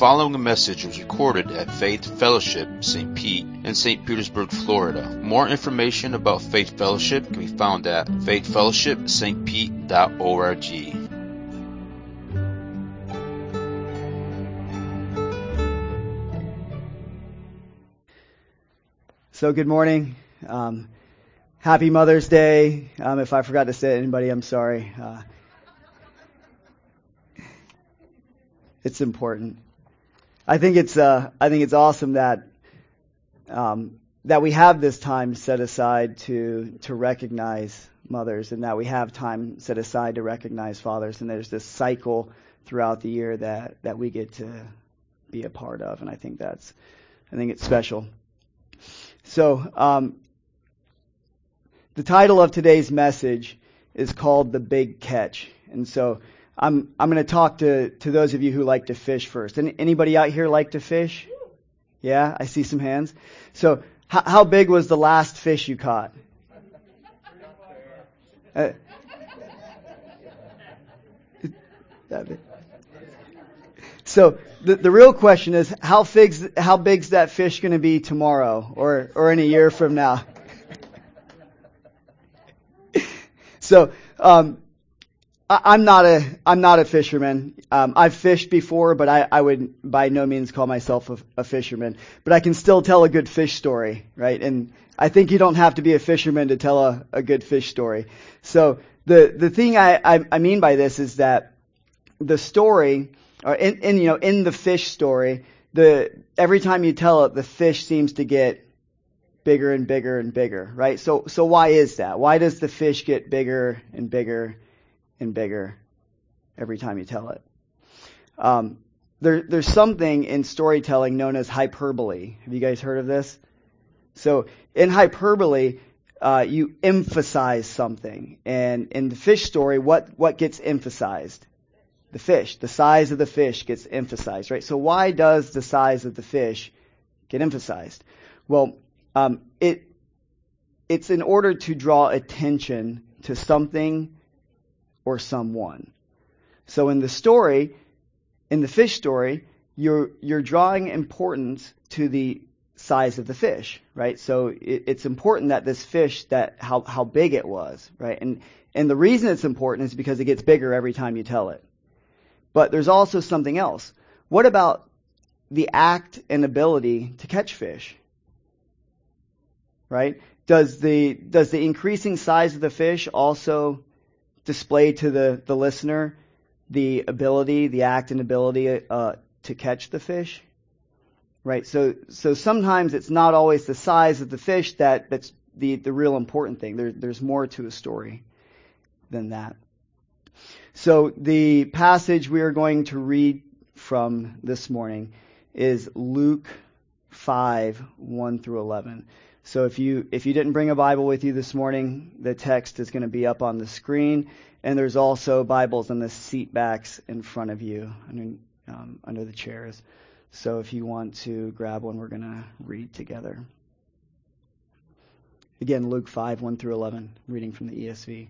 following message was recorded at Faith Fellowship St. Pete in St. Petersburg, Florida. More information about Faith Fellowship can be found at faithfellowshipstpete.org. So, good morning. Um, happy Mother's Day. Um, if I forgot to say it anybody, I'm sorry. Uh, it's important. I think it's uh, I think it's awesome that um, that we have this time set aside to to recognize mothers, and that we have time set aside to recognize fathers, and there's this cycle throughout the year that that we get to be a part of, and I think that's I think it's special. So um, the title of today's message is called "The Big Catch," and so I'm I'm going to talk to to those of you who like to fish first. Any, anybody out here like to fish? Yeah, I see some hands. So, how, how big was the last fish you caught? Uh, so the the real question is how big's how big's that fish going to be tomorrow or or in a year from now? so um, I, am not a I'm not a fisherman. Um, I've fished before, but I, I would by no means call myself a, a, fisherman. But I can still tell a good fish story, right? And I think you don't have to be a fisherman to tell a, a good fish story. So the the thing I, I, I mean by this is that the story, or in, in you know in the fish story, the every time you tell it, the fish seems to get bigger and bigger and bigger, right? So so why is that? Why does the fish get bigger and bigger? And bigger every time you tell it. Um, there, there's something in storytelling known as hyperbole. Have you guys heard of this? So in hyperbole, uh, you emphasize something, and in the fish story, what what gets emphasized? The fish. The size of the fish gets emphasized, right? So why does the size of the fish get emphasized? Well, um, it it's in order to draw attention to something or someone. So in the story, in the fish story, you're, you're drawing importance to the size of the fish, right? So it, it's important that this fish, that how, how big it was, right? And, and the reason it's important is because it gets bigger every time you tell it. But there's also something else. What about the act and ability to catch fish? Right? Does the, does the increasing size of the fish also display to the, the listener the ability, the act and ability uh, to catch the fish. Right? So, so sometimes it's not always the size of the fish that, that's the, the real important thing. There, there's more to a story than that. So the passage we are going to read from this morning is Luke 5, 1 through 11. So if you if you didn't bring a Bible with you this morning, the text is going to be up on the screen, and there's also Bibles on the seat backs in front of you under, um, under the chairs. So if you want to grab one, we're going to read together. Again, Luke 5, 1 through 11, reading from the ESV.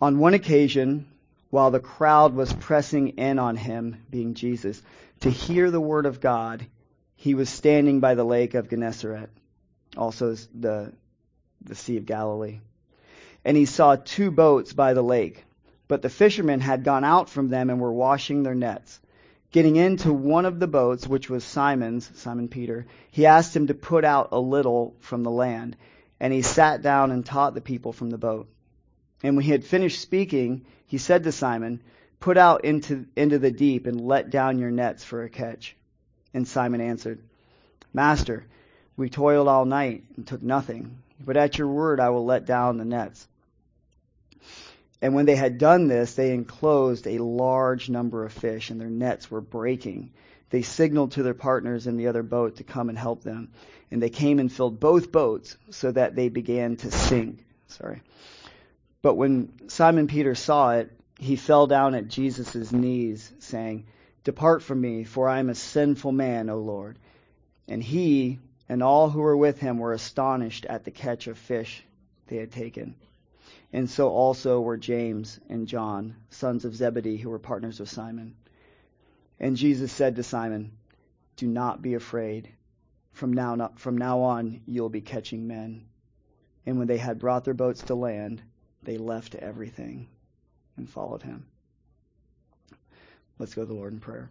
On one occasion, while the crowd was pressing in on him, being Jesus, to hear the word of God, he was standing by the lake of Gennesaret also the, the Sea of Galilee. And he saw two boats by the lake, but the fishermen had gone out from them and were washing their nets. Getting into one of the boats, which was Simon's, Simon Peter, he asked him to put out a little from the land, and he sat down and taught the people from the boat. And when he had finished speaking, he said to Simon, Put out into, into the deep and let down your nets for a catch. And Simon answered, Master, we toiled all night and took nothing, but at your word I will let down the nets. And when they had done this, they enclosed a large number of fish, and their nets were breaking. They signaled to their partners in the other boat to come and help them. And they came and filled both boats so that they began to sink. Sorry. But when Simon Peter saw it, he fell down at Jesus' knees, saying, Depart from me, for I am a sinful man, O Lord. And he, and all who were with him were astonished at the catch of fish they had taken. And so also were James and John, sons of Zebedee, who were partners of Simon. And Jesus said to Simon, Do not be afraid. From now, from now on, you'll be catching men. And when they had brought their boats to land, they left everything and followed him. Let's go to the Lord in prayer.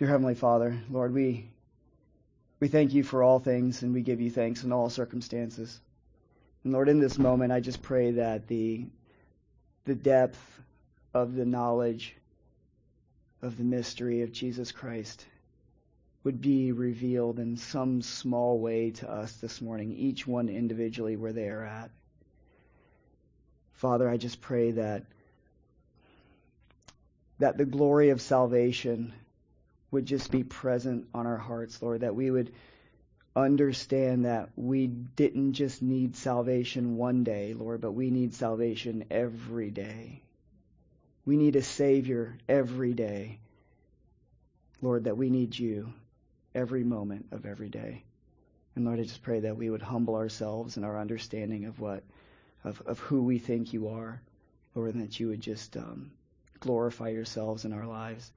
Dear Heavenly Father, Lord, we, we thank you for all things and we give you thanks in all circumstances. And Lord, in this moment, I just pray that the, the depth of the knowledge of the mystery of Jesus Christ would be revealed in some small way to us this morning, each one individually where they are at. Father, I just pray that that the glory of salvation would just be present on our hearts, Lord, that we would understand that we didn't just need salvation one day, Lord, but we need salvation every day. We need a Savior every day. Lord, that we need you every moment of every day. And Lord, I just pray that we would humble ourselves in our understanding of what, of, of who we think you are, Lord, and that you would just um, glorify yourselves in our lives,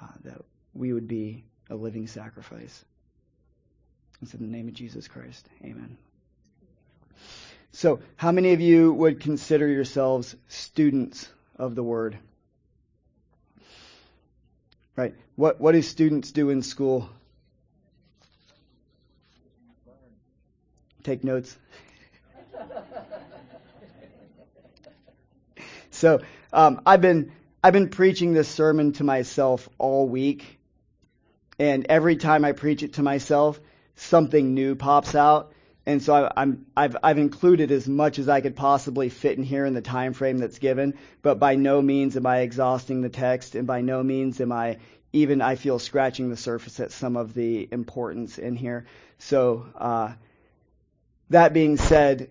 uh, that we would be a living sacrifice. It's in the name of Jesus Christ. Amen. So, how many of you would consider yourselves students of the Word? Right. What what do students do in school? Take notes. so um, I've been I've been preaching this sermon to myself all week, and every time I preach it to myself, something new pops out. And so I, I'm, I've, I've included as much as I could possibly fit in here in the time frame that's given, but by no means am I exhausting the text, and by no means am I even, I feel, scratching the surface at some of the importance in here. So, uh, that being said,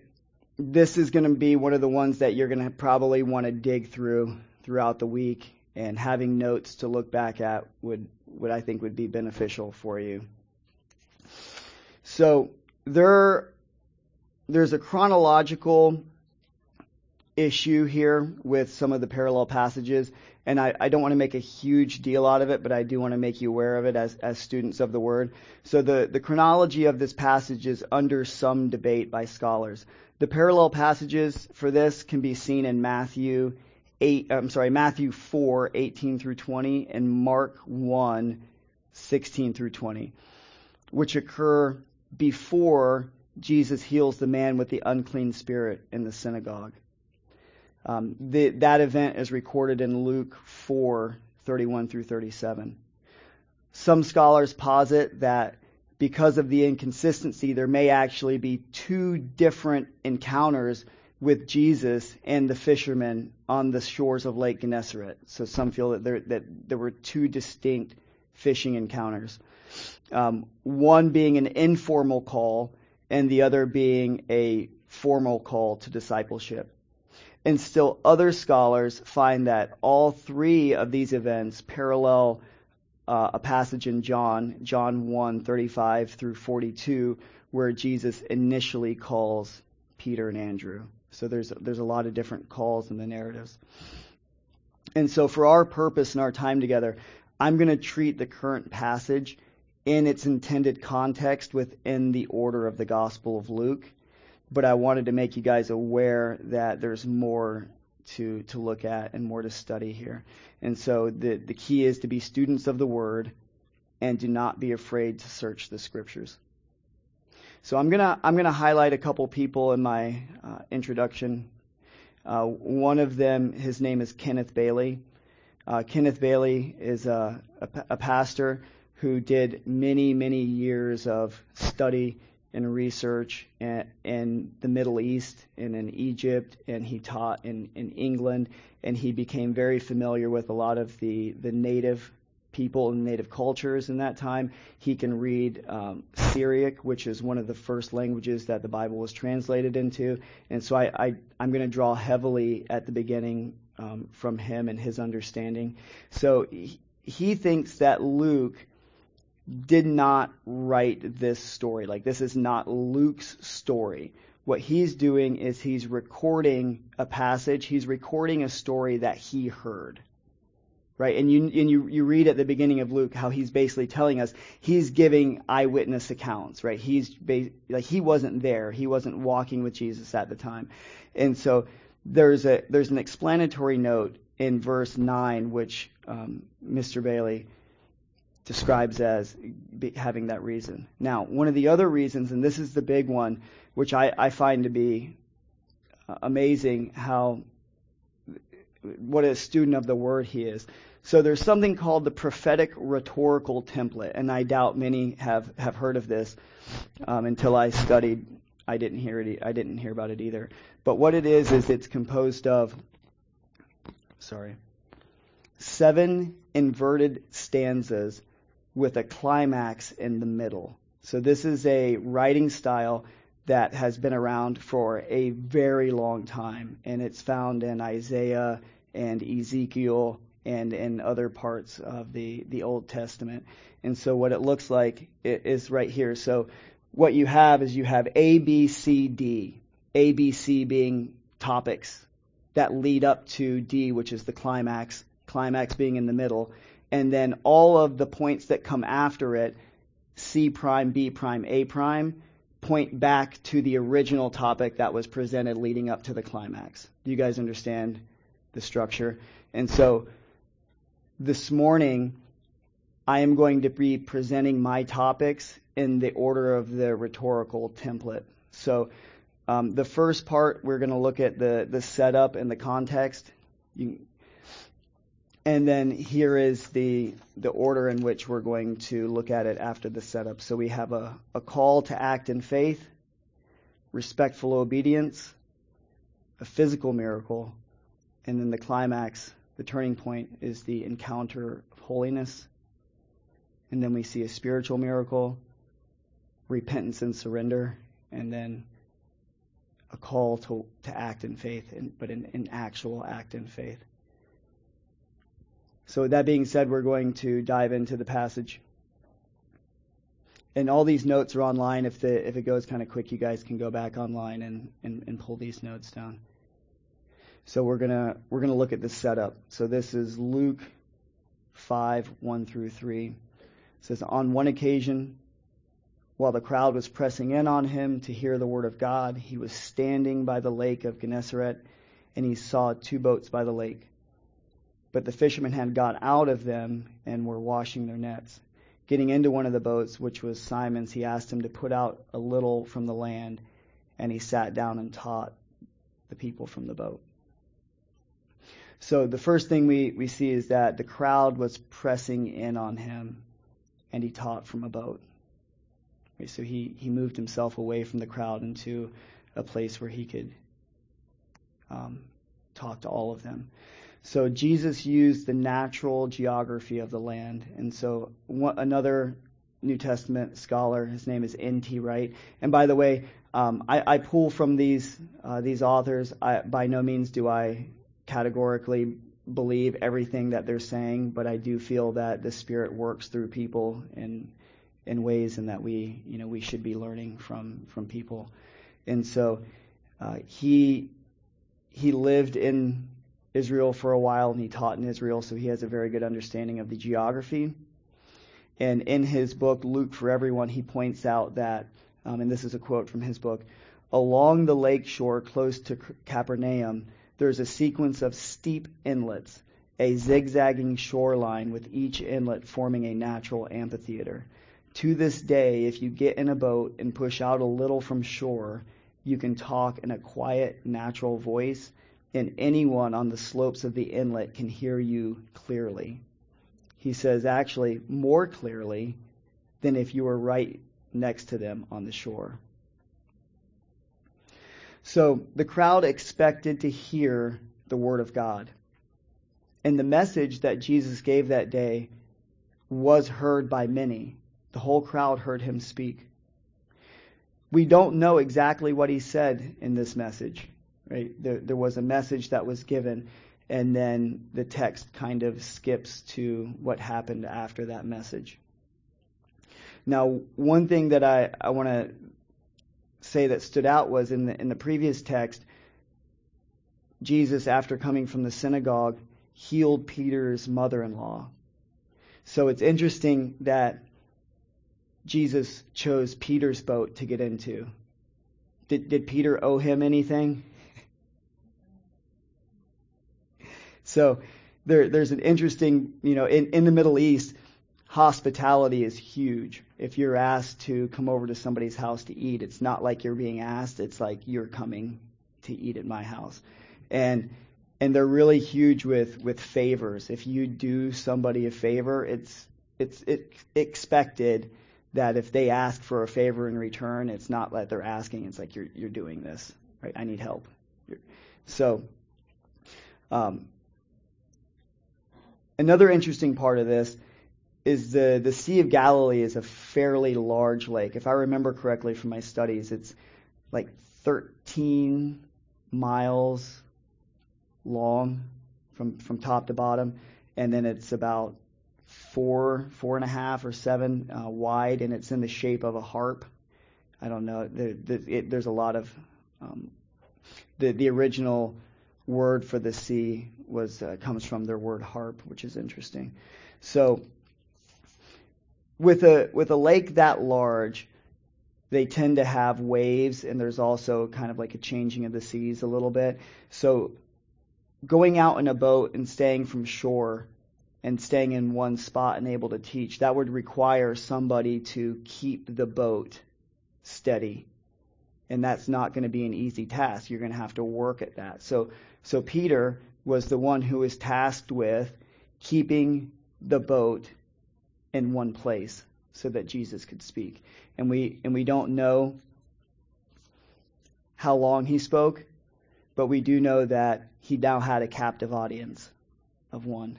this is going to be one of the ones that you're going to probably want to dig through throughout the week, and having notes to look back at would, would I think would be beneficial for you. So there, there's a chronological issue here with some of the parallel passages, and I, I, don't want to make a huge deal out of it, but I do want to make you aware of it as, as students of the Word. So the, the chronology of this passage is under some debate by scholars. The parallel passages for this can be seen in Matthew 8, I'm sorry, Matthew 4, 18 through 20, and Mark 1, 16 through 20, which occur before Jesus heals the man with the unclean spirit in the synagogue. Um, the, that event is recorded in Luke 4 31 through 37. Some scholars posit that because of the inconsistency, there may actually be two different encounters with Jesus and the fishermen on the shores of Lake Gennesaret. So some feel that there, that there were two distinct fishing encounters um, one being an informal call and the other being a formal call to discipleship. And still, other scholars find that all three of these events parallel uh, a passage in John, John 1 35 through 42, where Jesus initially calls Peter and Andrew. So there's there's a lot of different calls in the narratives. And so for our purpose and our time together, I'm going to treat the current passage in its intended context within the order of the Gospel of Luke. But I wanted to make you guys aware that there's more to, to look at and more to study here. And so the, the key is to be students of the Word and do not be afraid to search the Scriptures. So I'm gonna I'm gonna highlight a couple people in my uh, introduction. Uh, one of them, his name is Kenneth Bailey. Uh, Kenneth Bailey is a, a, a pastor who did many, many years of study and research in, in, the Middle East and in Egypt, and he taught in, in England, and he became very familiar with a lot of the, the native people and native cultures in that time. He can read um, Syriac, which is one of the first languages that the Bible was translated into, and so I, I, I'm going to draw heavily at the beginning um, from him and his understanding. So he, he thinks that Luke did not write this story. Like, this is not Luke's story. What he's doing is he's recording a passage, he's recording a story that he heard. Right? And you and you you read at the beginning of Luke how he's basically telling us he's giving eyewitness accounts, right? He's like he wasn't there, he wasn't walking with Jesus at the time, and so there's a there's an explanatory note in verse nine which um, Mr. Bailey describes as having that reason. Now, one of the other reasons, and this is the big one, which I, I find to be amazing how what a student of the word he is. So there's something called the prophetic rhetorical template, and I doubt many have, have heard of this. Um, until I studied, I didn't hear it. I didn't hear about it either. But what it is is it's composed of, sorry, seven inverted stanzas with a climax in the middle. So this is a writing style that has been around for a very long time, and it's found in Isaiah and Ezekiel and in other parts of the, the Old Testament. And so what it looks like is right here. So what you have is you have A, B, C, D. A, B, C being topics that lead up to D, which is the climax, climax being in the middle. And then all of the points that come after it, C prime, B prime, A prime, point back to the original topic that was presented leading up to the climax. Do you guys understand the structure? And so this morning, I am going to be presenting my topics in the order of the rhetorical template. So um, the first part, we're going to look at the, the setup and the context. You, and then here is the, the order in which we're going to look at it after the setup. So we have a, a call to act in faith, respectful obedience, a physical miracle, and then the climax, the turning point, is the encounter of holiness. And then we see a spiritual miracle, repentance and surrender, and then a call to, to act in faith, but an, an actual act in faith. So, that being said, we're going to dive into the passage. And all these notes are online. If, the, if it goes kind of quick, you guys can go back online and, and, and pull these notes down. So we're gonna we're gonna look at the setup. So this is Luke five one through three. It says on one occasion, while the crowd was pressing in on him to hear the word of God, he was standing by the lake of Gennesaret, and he saw two boats by the lake. But the fishermen had got out of them and were washing their nets. Getting into one of the boats, which was Simon's, he asked him to put out a little from the land, and he sat down and taught the people from the boat. So the first thing we, we see is that the crowd was pressing in on him, and he taught from a boat. So he, he moved himself away from the crowd into a place where he could um, talk to all of them. So Jesus used the natural geography of the land. And so one, another New Testament scholar, his name is N.T. Wright. And by the way, um, I, I, pull from these uh, these authors. I, by no means do I categorically believe everything that they're saying, but I do feel that the Spirit works through people in in ways and that we you know we should be learning from from people. And so uh, he he lived in Israel for a while and he taught in Israel, so he has a very good understanding of the geography. And in his book, Luke for Everyone, he points out that, um, and this is a quote from his book, along the lake shore close to Capernaum, there's a sequence of steep inlets, a zigzagging shoreline with each inlet forming a natural amphitheater. To this day, if you get in a boat and push out a little from shore, you can talk in a quiet, natural voice and anyone on the slopes of the inlet can hear you clearly. He says, actually, more clearly than if you were right next to them on the shore. So the crowd expected to hear the Word of God. And the message that Jesus gave that day was heard by many. The whole crowd heard him speak. We don't know exactly what he said in this message right? There, there was a message that was given, and then the text kind of skips to what happened after that message. Now, one thing that I, I want to say that stood out was in the, in the previous text, Jesus, after coming from the synagogue, healed Peter's mother-in-law. So it's interesting that Jesus chose Peter's boat to get into. Did, did Peter owe him anything? so there, there's an interesting, you know, in, in the Middle East, hospitality is huge. If you're asked to come over to somebody's house to eat, it's not like you're being asked, it's like you're coming to eat at my house. And and they're really huge with with favors. If you do somebody a favor, it's it's it, expected that if they ask for a favor in return, it's not that they're asking. It's like you're you're doing this, right? I need help. So, um, another interesting part of this is the the Sea of Galilee is a fairly large lake. If I remember correctly from my studies, it's like 13 miles long from from top to bottom, and then it's about four four and a half or seven uh, wide, and it's in the shape of a harp. I don't know. It, there's a lot of um, the the original word for the sea was uh, comes from their word harp, which is interesting. So with a with a lake that large, they tend to have waves, and there's also kind of like a changing of the seas a little bit. So going out in a boat and staying from shore and staying in one spot and able to teach, that would require somebody to keep the boat steady. And that's not going to be an easy task. You're going to have to work at that. So, so Peter was the one who was tasked with keeping the boat in one place so that Jesus could speak. And we and we don't know how long he spoke, but we do know that he now had a captive audience of one.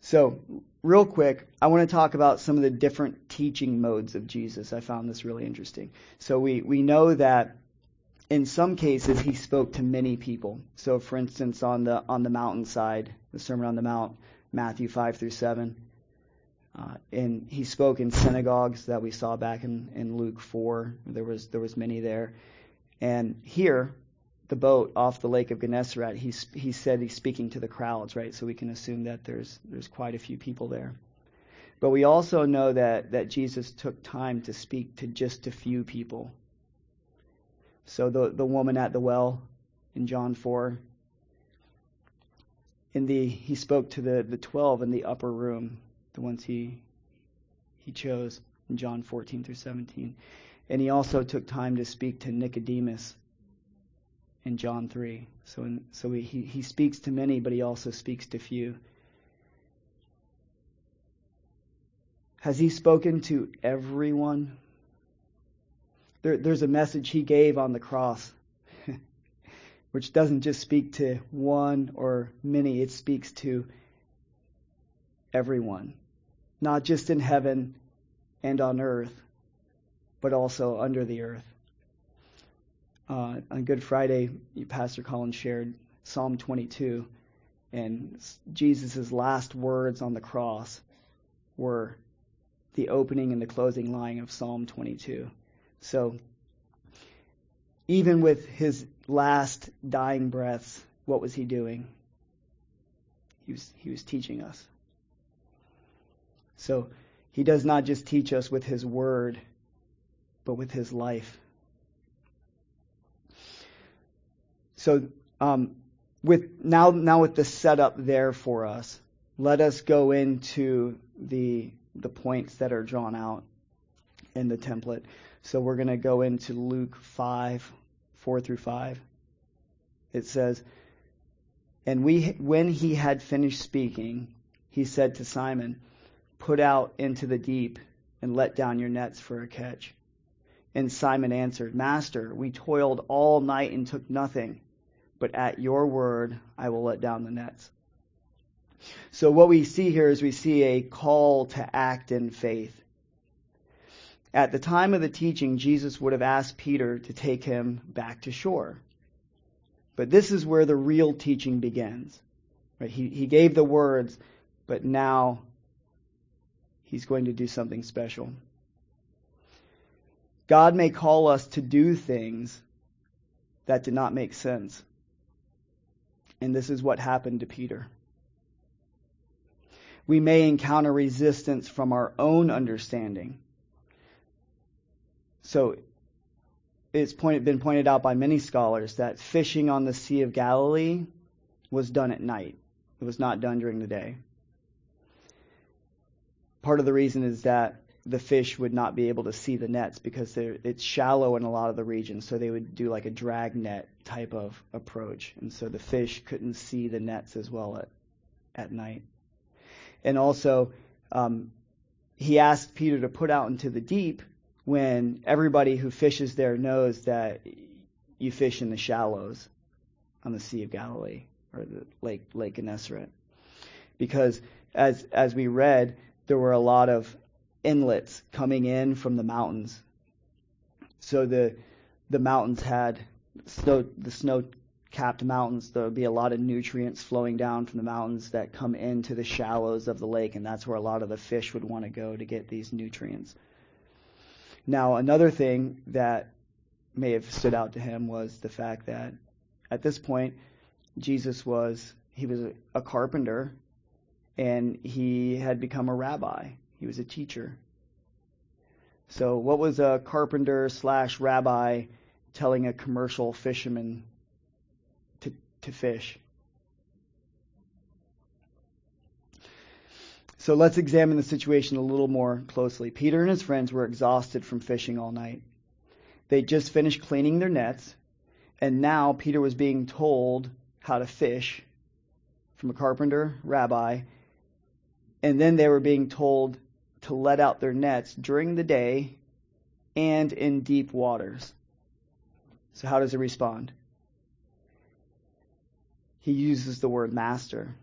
So, real quick, I want to talk about some of the different teaching modes of Jesus. I found this really interesting. So, we, we know that in some cases he spoke to many people. So, for instance, on the on the mountainside, the Sermon on the Mount, Matthew 5 through 7, uh, and he spoke in synagogues that we saw back in, in Luke 4. There was there was many there. And here, the boat off the lake of Gennesaret, he, he said he's speaking to the crowds, right? So we can assume that there's, there's quite a few people there. But we also know that, that Jesus took time to speak to just a few people. So the, the woman at the well in John 4, in the, he spoke to the, the 12 in the upper room, the ones he, he chose in John 14 through 17. And he also took time to speak to Nicodemus in John 3. So, in, so he, he speaks to many, but he also speaks to few. Has he spoken to everyone? There, there's a message he gave on the cross, which doesn't just speak to one or many, it speaks to everyone, not just in heaven and on earth, but also under the earth. Uh, on Good Friday, Pastor Collins shared Psalm 22, and Jesus' last words on the cross were the opening and the closing line of Psalm 22. So, even with his last dying breaths, what was he doing? He was, he was teaching us. So, he does not just teach us with his word, but with his life. So um, with now now with the setup there for us, let us go into the the points that are drawn out in the template. So we're going to go into Luke 5, 4 through 5. It says, And we, when he had finished speaking, he said to Simon, Put out into the deep and let down your nets for a catch. And Simon answered, Master, we toiled all night and took nothing, but at your word I will let down the nets. So what we see here is we see a call to act in faith. At the time of the teaching, Jesus would have asked Peter to take him back to shore. But this is where the real teaching begins. Right? He, he gave the words, but now he's going to do something special. God may call us to do things that did not make sense. And this is what happened to Peter. We may encounter resistance from our own understanding. So it's pointed, been pointed out by many scholars that fishing on the Sea of Galilee was done at night. It was not done during the day. Part of the reason is that the fish would not be able to see the nets because it's shallow in a lot of the regions, so they would do like a drag net type of approach, and so the fish couldn't see the nets as well at at night. And also, um, he asked Peter to put out into the deep when everybody who fishes there knows that you fish in the shallows on the Sea of Galilee or the Lake Lake Gennesaret. Because as as we read, there were a lot of inlets coming in from the mountains. So the the mountains had snow the snow capped mountains, there would be a lot of nutrients flowing down from the mountains that come into the shallows of the lake, and that's where a lot of the fish would want to go to get these nutrients. Now, another thing that may have stood out to him was the fact that at this point, Jesus was he was a, carpenter and he had become a rabbi. He was a teacher. So, what was a carpenter slash rabbi telling a commercial fisherman to, to fish? So, let's examine the situation a little more closely. Peter and his friends were exhausted from fishing all night. They just finished cleaning their nets, and now Peter was being told how to fish from a carpenter rabbi, and then they were being told to let out their nets during the day and in deep waters. So, how does he respond? He uses the word master.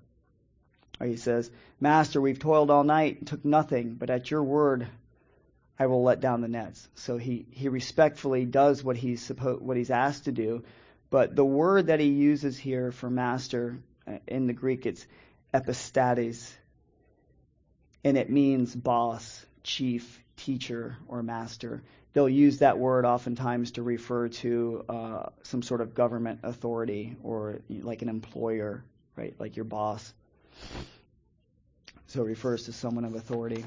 He says, Master, we've toiled all night and took nothing, but at your word I will let down the nets. So he, he respectfully does what he's supposed, what he's asked to do, but the word that he uses here for master uh, in the Greek it's epistates, and it means boss, chief, teacher, or master. They'll use that word oftentimes to refer to uh, some sort of government authority or like an employer, right? Like your boss. So it refers to someone of authority.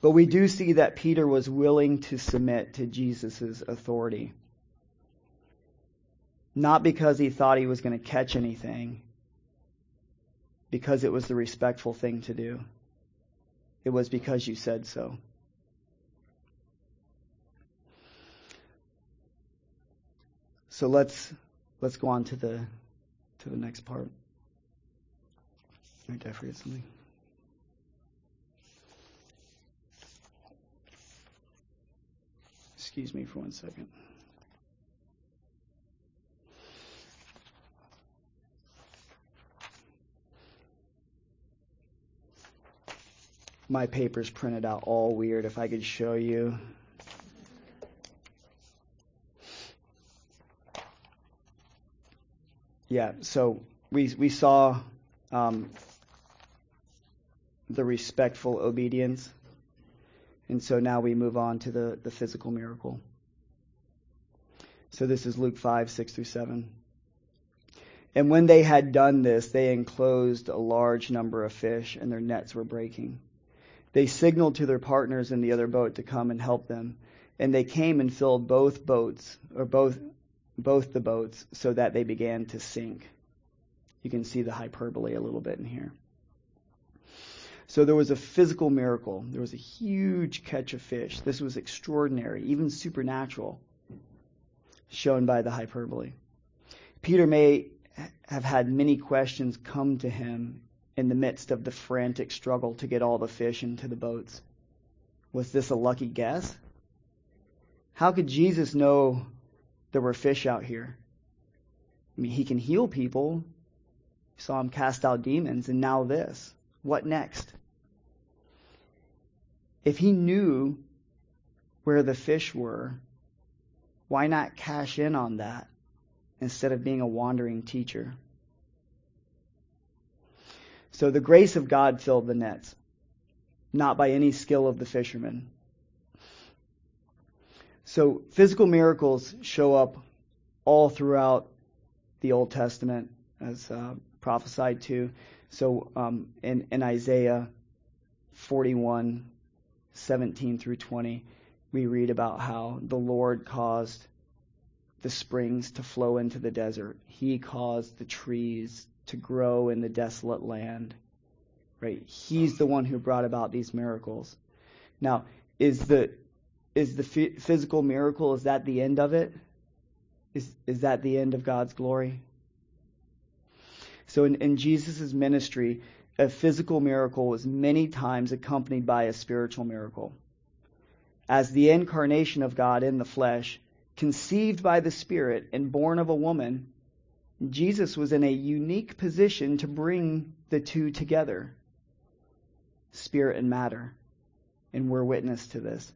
But we do see that Peter was willing to submit to Jesus' authority. Not because he thought he was going to catch anything, because it was the respectful thing to do. It was because you said so. So let's let's go on to the to the next part. I forget something? Excuse me for one second. my paper's printed out all weird. If I could show you. Yeah, so we we saw um, the respectful obedience, and so now we move on to the the physical miracle. So this is Luke five six through seven. And when they had done this, they enclosed a large number of fish, and their nets were breaking. They signaled to their partners in the other boat to come and help them, and they came and filled both boats, or both both the boats, so that they began to sink. You can see the hyperbole a little bit in here. So there was a physical miracle. There was a huge catch of fish. This was extraordinary, even supernatural, shown by the hyperbole. Peter may have had many questions come to him in the midst of the frantic struggle to get all the fish into the boats. Was this a lucky guess? How could Jesus know there were fish out here? I mean, he can heal people. You saw him cast out demons, and now this. What next? If he knew where the fish were, why not cash in on that instead of being a wandering teacher? So the grace of God filled the nets, not by any skill of the fishermen. So physical miracles show up all throughout the Old Testament as uh, prophesied to. So um, in, in Isaiah 41, 17 through 20, we read about how the Lord caused the springs to flow into the desert. He caused the trees to grow in the desolate land. Right? He's the one who brought about these miracles. Now, is the is the physical miracle is that the end of it? Is is that the end of God's glory? So in, in Jesus' ministry, a physical miracle was many times accompanied by a spiritual miracle. As the incarnation of God in the flesh, conceived by the Spirit and born of a woman, Jesus was in a unique position to bring the two together spirit and matter. And we're witness to this.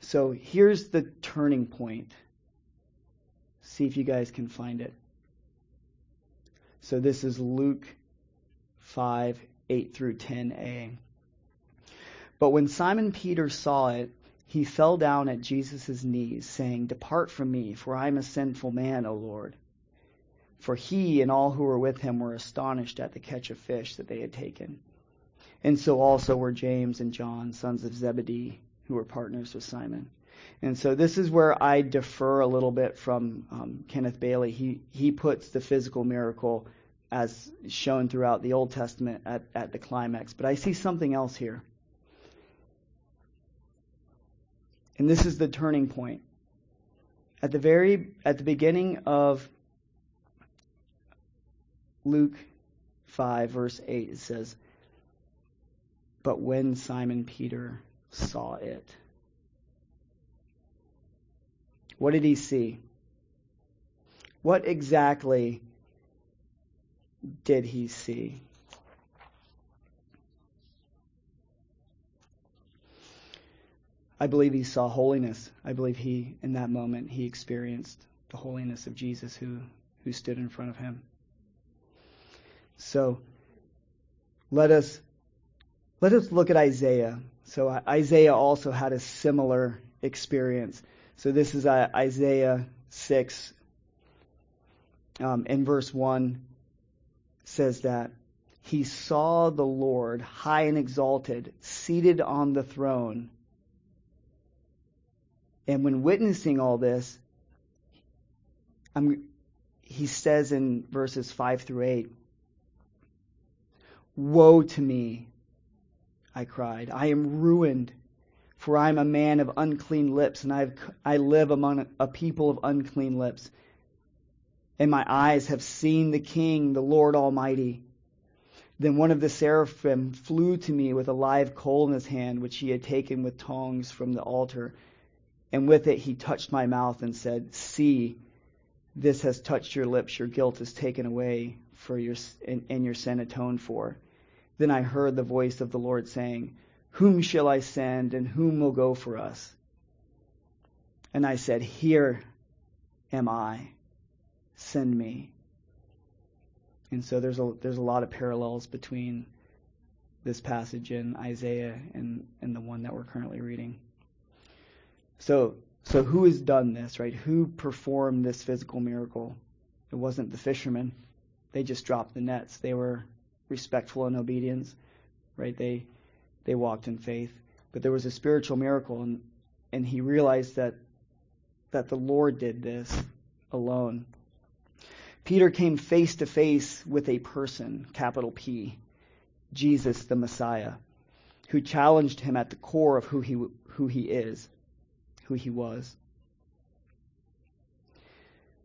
So here's the turning point. See if you guys can find it. So this is Luke 5 8 through 10a. But when Simon Peter saw it, he fell down at Jesus' knees, saying, Depart from me, for I am a sinful man, O Lord. For he and all who were with him were astonished at the catch of fish that they had taken. And so also were James and John, sons of Zebedee, who were partners with Simon. And so this is where I defer a little bit from um, Kenneth Bailey. He he puts the physical miracle as shown throughout the Old Testament at, at the climax. But I see something else here. And this is the turning point. At the very at the beginning of Luke 5 verse 8 it says but when Simon Peter saw it what did he see what exactly did he see I believe he saw holiness. I believe he, in that moment, he experienced the holiness of Jesus who, who stood in front of him. So let us let us look at Isaiah. So Isaiah also had a similar experience. So this is uh, Isaiah 6 um, in verse 1 says that he saw the Lord high and exalted, seated on the throne and when witnessing all this, I'm, he says in verses 5 through 8, Woe to me, I cried. I am ruined, for I am a man of unclean lips, and I've, I live among a people of unclean lips. And my eyes have seen the King, the Lord Almighty. Then one of the seraphim flew to me with a live coal in his hand, which he had taken with tongs from the altar. And with it he touched my mouth and said, See, this has touched your lips. Your guilt is taken away for your, and, and your sin atoned for. Then I heard the voice of the Lord saying, Whom shall I send, and whom will go for us? And I said, Here am I. Send me. And so there's a there's a lot of parallels between this passage in Isaiah and, and the one that we're currently reading. So, so who has done this, right? Who performed this physical miracle? It wasn't the fishermen. They just dropped the nets. They were respectful and obedience, right? They they walked in faith. But there was a spiritual miracle and and he realized that that the Lord did this alone. Peter came face to face with a person, capital P, Jesus the Messiah, who challenged him at the core of who he who he is who he was.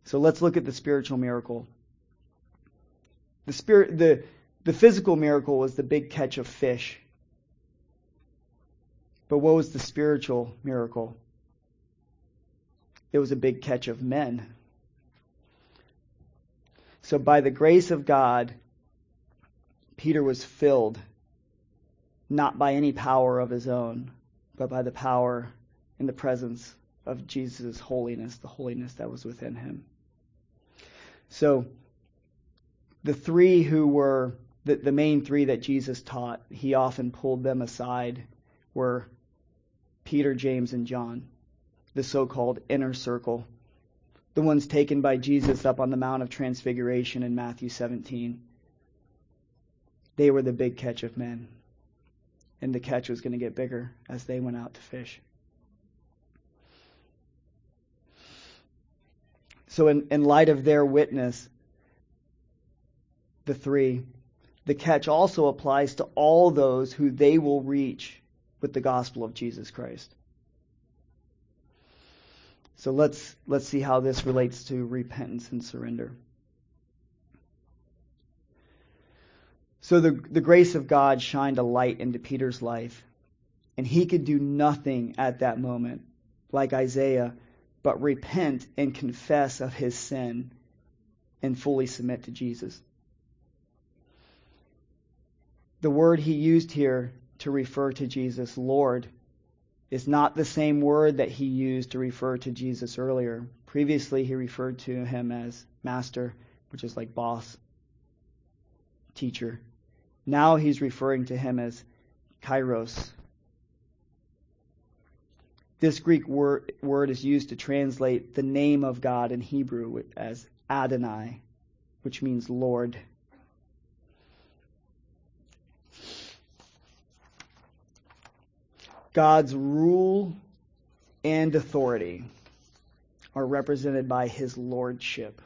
So let's look at the spiritual miracle. The spirit the the physical miracle was the big catch of fish. But what was the spiritual miracle? It was a big catch of men. So by the grace of God, Peter was filled not by any power of his own, but by the power in the presence of Jesus' holiness, the holiness that was within him. So, the three who were the, the main three that Jesus taught, he often pulled them aside, were Peter, James, and John, the so called inner circle. The ones taken by Jesus up on the Mount of Transfiguration in Matthew 17. They were the big catch of men. And the catch was going to get bigger as they went out to fish. So, in, in light of their witness, the three, the catch also applies to all those who they will reach with the gospel of Jesus Christ. So let's let's see how this relates to repentance and surrender. So the the grace of God shined a light into Peter's life, and he could do nothing at that moment, like Isaiah, but repent and confess of his sin and fully submit to Jesus. The word he used here to refer to Jesus, Lord, is not the same word that he used to refer to Jesus earlier. Previously, he referred to him as master, which is like boss, teacher. Now he's referring to him as kyrios. This Greek word, word is used to translate the name of God in Hebrew as Adonai, which means Lord. God's rule and authority are represented by his lordship.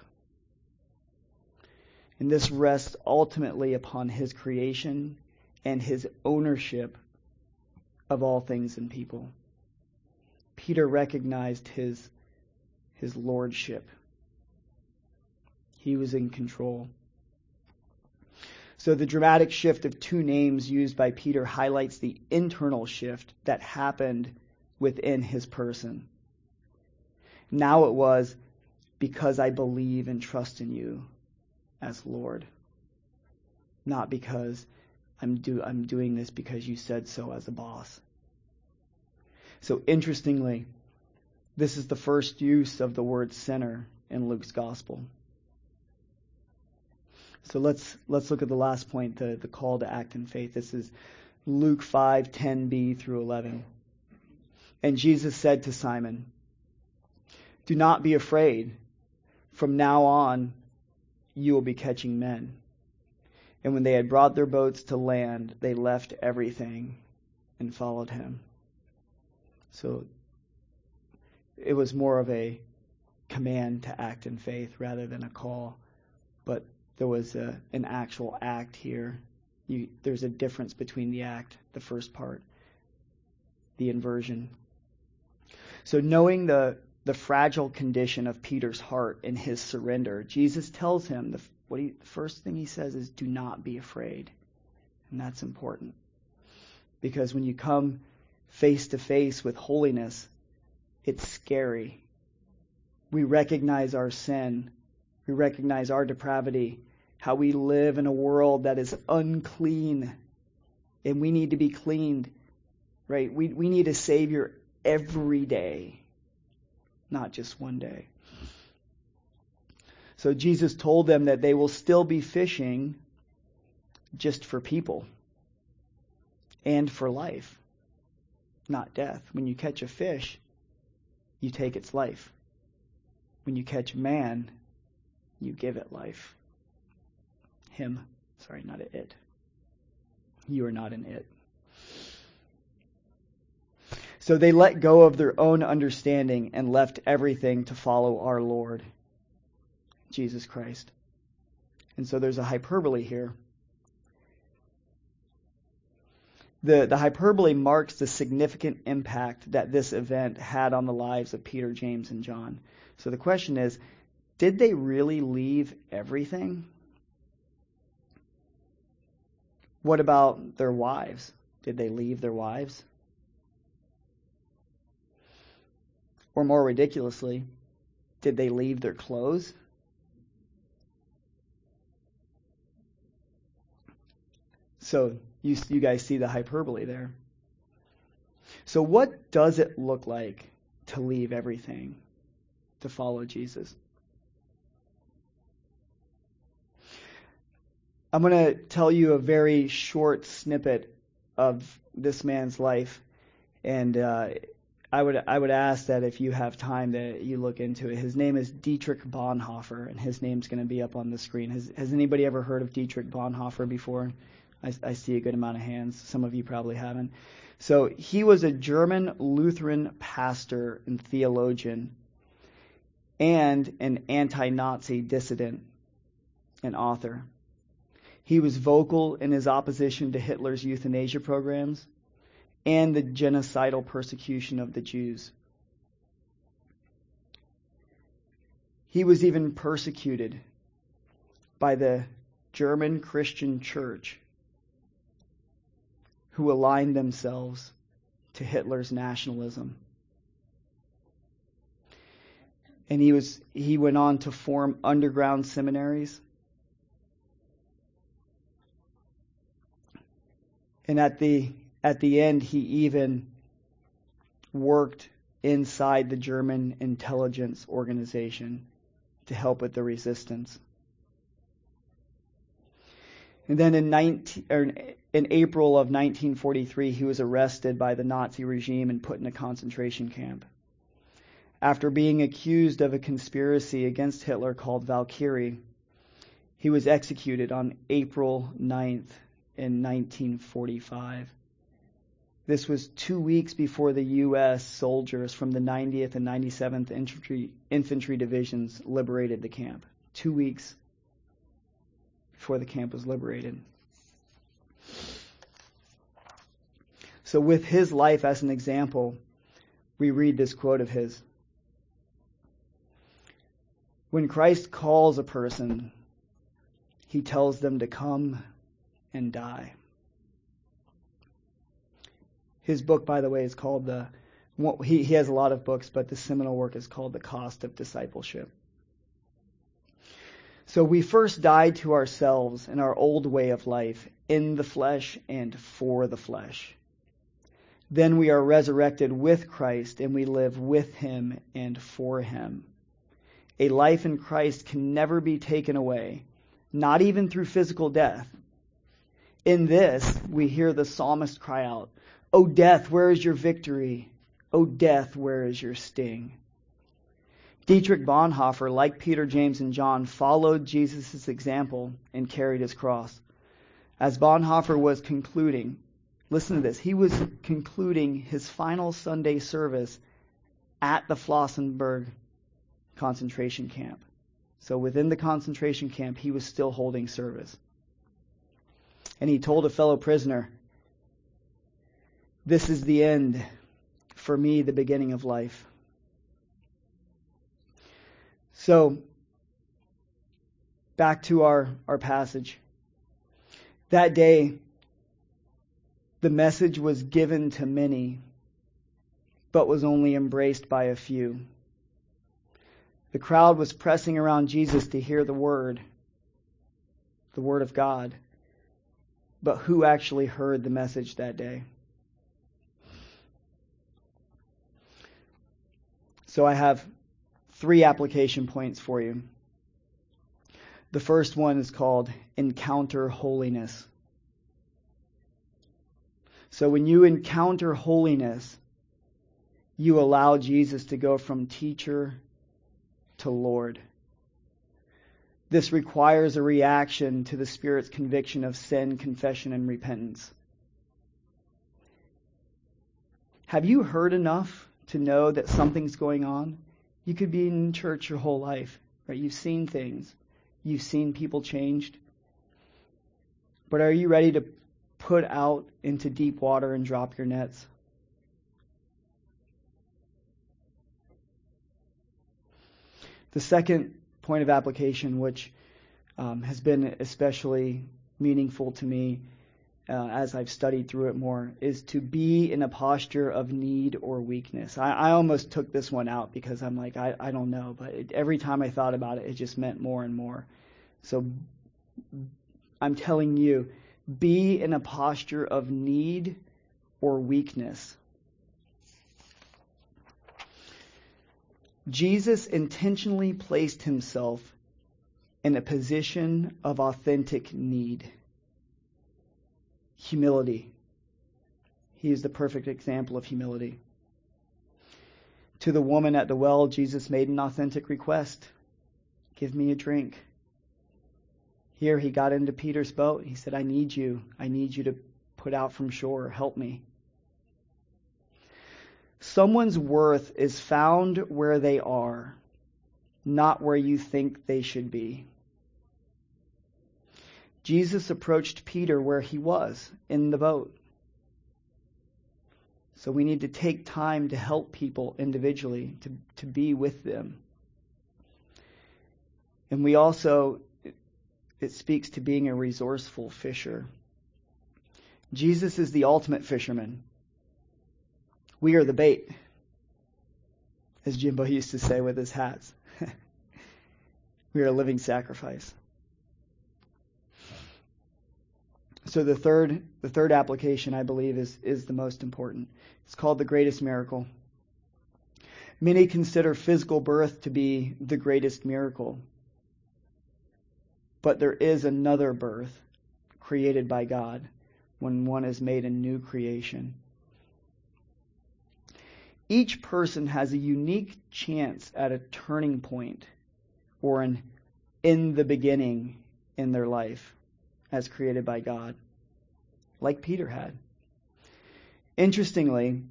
And this rests ultimately upon his creation and his ownership of all things and people. Peter recognized his, his lordship. He was in control. So the dramatic shift of two names used by Peter highlights the internal shift that happened within his person. Now it was because I believe and trust in you as Lord, not because I'm, do, I'm doing this because you said so as a boss. So interestingly, this is the first use of the word sinner in Luke's gospel. So let's let's look at the last point, the, the call to act in faith. This is Luke 5, 10b through 11. And Jesus said to Simon, Do not be afraid. From now on, you will be catching men. And when they had brought their boats to land, they left everything and followed him. So it was more of a command to act in faith rather than a call. But there was a, an actual act here. You, there's a difference between the act, the first part, the inversion. So knowing the the fragile condition of Peter's heart and his surrender, Jesus tells him the what he, the first thing he says is, "Do not be afraid," and that's important because when you come face to face with holiness, it's scary. We recognize our sin. We recognize our depravity how we live in a world that is unclean and we need to be cleaned, right? We, we need a Savior every day, not just one day. So Jesus told them that they will still be fishing just for people and for life, not death. When you catch a fish, you take its life. When you catch a man, you give it life. Him. Sorry, not an it. You are not an it. So they let go of their own understanding and left everything to follow our Lord, Jesus Christ. And so there's a hyperbole here. The, the hyperbole marks the significant impact that this event had on the lives of Peter, James, and John. So the question is did they really leave everything? What about their wives? Did they leave their wives? Or more ridiculously, did they leave their clothes? So you, you guys see the hyperbole there. So, what does it look like to leave everything to follow Jesus? I'm going to tell you a very short snippet of this man's life, and uh, I would I would ask that if you have time that you look into it. His name is Dietrich Bonhoeffer, and his name's going to be up on the screen. Has Has anybody ever heard of Dietrich Bonhoeffer before? I, I see a good amount of hands. Some of you probably haven't. So he was a German Lutheran pastor and theologian, and an anti-Nazi dissident and author. He was vocal in his opposition to Hitler's euthanasia programs and the genocidal persecution of the Jews. He was even persecuted by the German Christian church who aligned themselves to Hitler's nationalism. And he was he went on to form underground seminaries. And at the at the end, he even worked inside the German intelligence organization to help with the resistance. And then in, 19, in April of 1943, he was arrested by the Nazi regime and put in a concentration camp. After being accused of a conspiracy against Hitler called Valkyrie, he was executed on April 9th in 1945. This was two weeks before the U.S. soldiers from the 90th and 97th Infantry, Infantry Divisions liberated the camp. Two weeks before the camp was liberated. So, with his life as an example, we read this quote of his. When Christ calls a person, he tells them to come and die. His book, by the way, is called the. He, he has a lot of books, but the seminal work is called The Cost of Discipleship. So we first died to ourselves and our old way of life in the flesh and for the flesh. Then we are resurrected with Christ and we live with him and for him. A life in Christ can never be taken away, not even through physical death. In this, we hear the psalmist cry out, O death, where is your victory? O death, where is your sting? Dietrich Bonhoeffer, like Peter, James, and John, followed Jesus' example and carried his cross. As Bonhoeffer was concluding, listen to this, he was concluding his final Sunday service at the Flossenburg concentration camp. So within the concentration camp, he was still holding service. And he told a fellow prisoner, this is the end. For me, the beginning of life. So, back to our, our passage. That day, the message was given to many, but was only embraced by a few. The crowd was pressing around Jesus to hear the word, the word of God. But who actually heard the message that day? So I have three application points for you. The first one is called encounter holiness. So when you encounter holiness, you allow Jesus to go from teacher to Lord. This requires a reaction to the Spirit's conviction of sin, confession, and repentance. Have you heard enough to know that something's going on. You could be in church your whole life, right? You've seen things. You've seen people changed. But are you ready to put out into deep water and drop your nets? The second point of application, which um, has been especially meaningful to me, uh, as I've studied through it more, is to be in a posture of need or weakness. I, I almost took this one out because I'm like, I, I don't know, but it, every time I thought about it, it just meant more and more. So I'm telling you, be in a posture of need or weakness. Jesus intentionally placed himself in a position of authentic need humility. He is the perfect example of humility. To the woman at the well, Jesus made an authentic request Give me a drink. Here he got into Peter's boat. He said, I need you. I need you to put out from shore. Help me. Someone's worth is found where they are, not where you think they should be. Jesus approached Peter where he was, in the boat. So we need to take time to help people individually, to, to be with them. And we also, it speaks to being a resourceful fisher. Jesus is the ultimate fisherman. We are the bait, as Jimbo used to say with his hats. we are a living sacrifice. So the third, the third application, I believe, is, is the most important. It's called the greatest miracle. Many consider physical birth to be the greatest miracle. But there is another birth created by God when one is made a new creation. Each person has a unique chance at a turning point or an in the beginning in their life as created by God, like Peter had. Interestingly,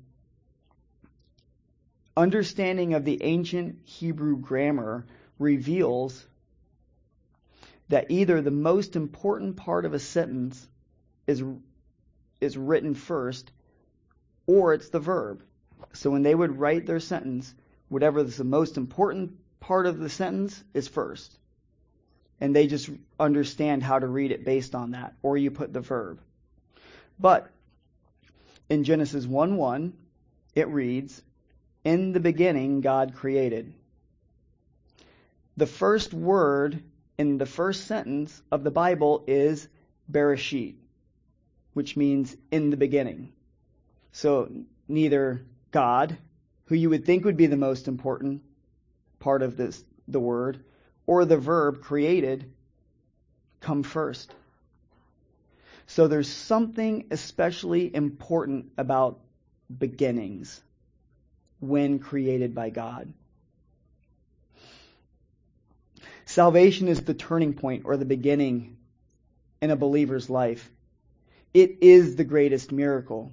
understanding of the ancient Hebrew grammar reveals that either the most important part of a sentence is, is written first or it's the verb. So when they would write their sentence, whatever is the most important part of the sentence is first. And they just understand how to read it based on that. Or you put the verb. But in Genesis 1 1, it reads, In the beginning, God created. The first word in the first sentence of the Bible is Bereshit, which means in the beginning. So neither God, who you would think would be the most important part of this, the word, or the verb created come first. So there's something especially important about beginnings when created by God. Salvation is the turning point or the beginning in a believer's life. It is the greatest miracle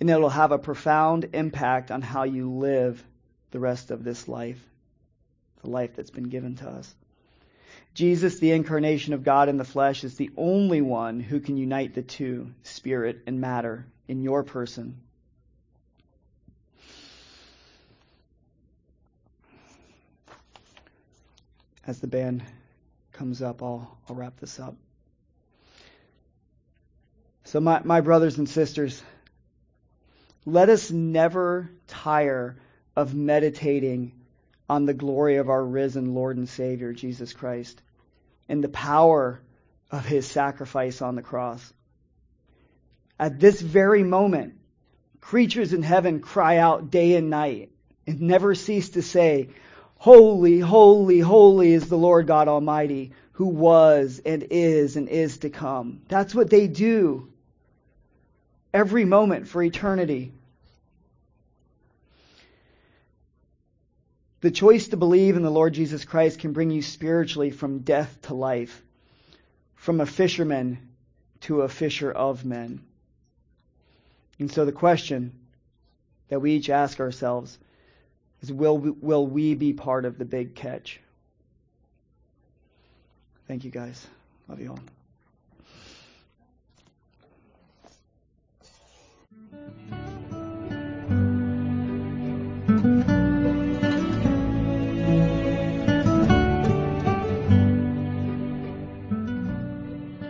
and it'll have a profound impact on how you live the rest of this life, the life that's been given to us. Jesus, the incarnation of God in the flesh, is the only one who can unite the two, spirit and matter, in your person. As the band comes up, I'll, I'll wrap this up. So, my, my brothers and sisters, let us never tire of meditating on the glory of our risen Lord and Savior, Jesus Christ, and the power of his sacrifice on the cross. At this very moment, creatures in heaven cry out day and night and never cease to say, Holy, holy, holy is the Lord God Almighty, who was and is and is to come. That's what they do every moment for eternity. The choice to believe in the Lord Jesus Christ can bring you spiritually from death to life, from a fisherman to a fisher of men. And so the question that we each ask ourselves is will we, will we be part of the big catch? Thank you guys. Love you all.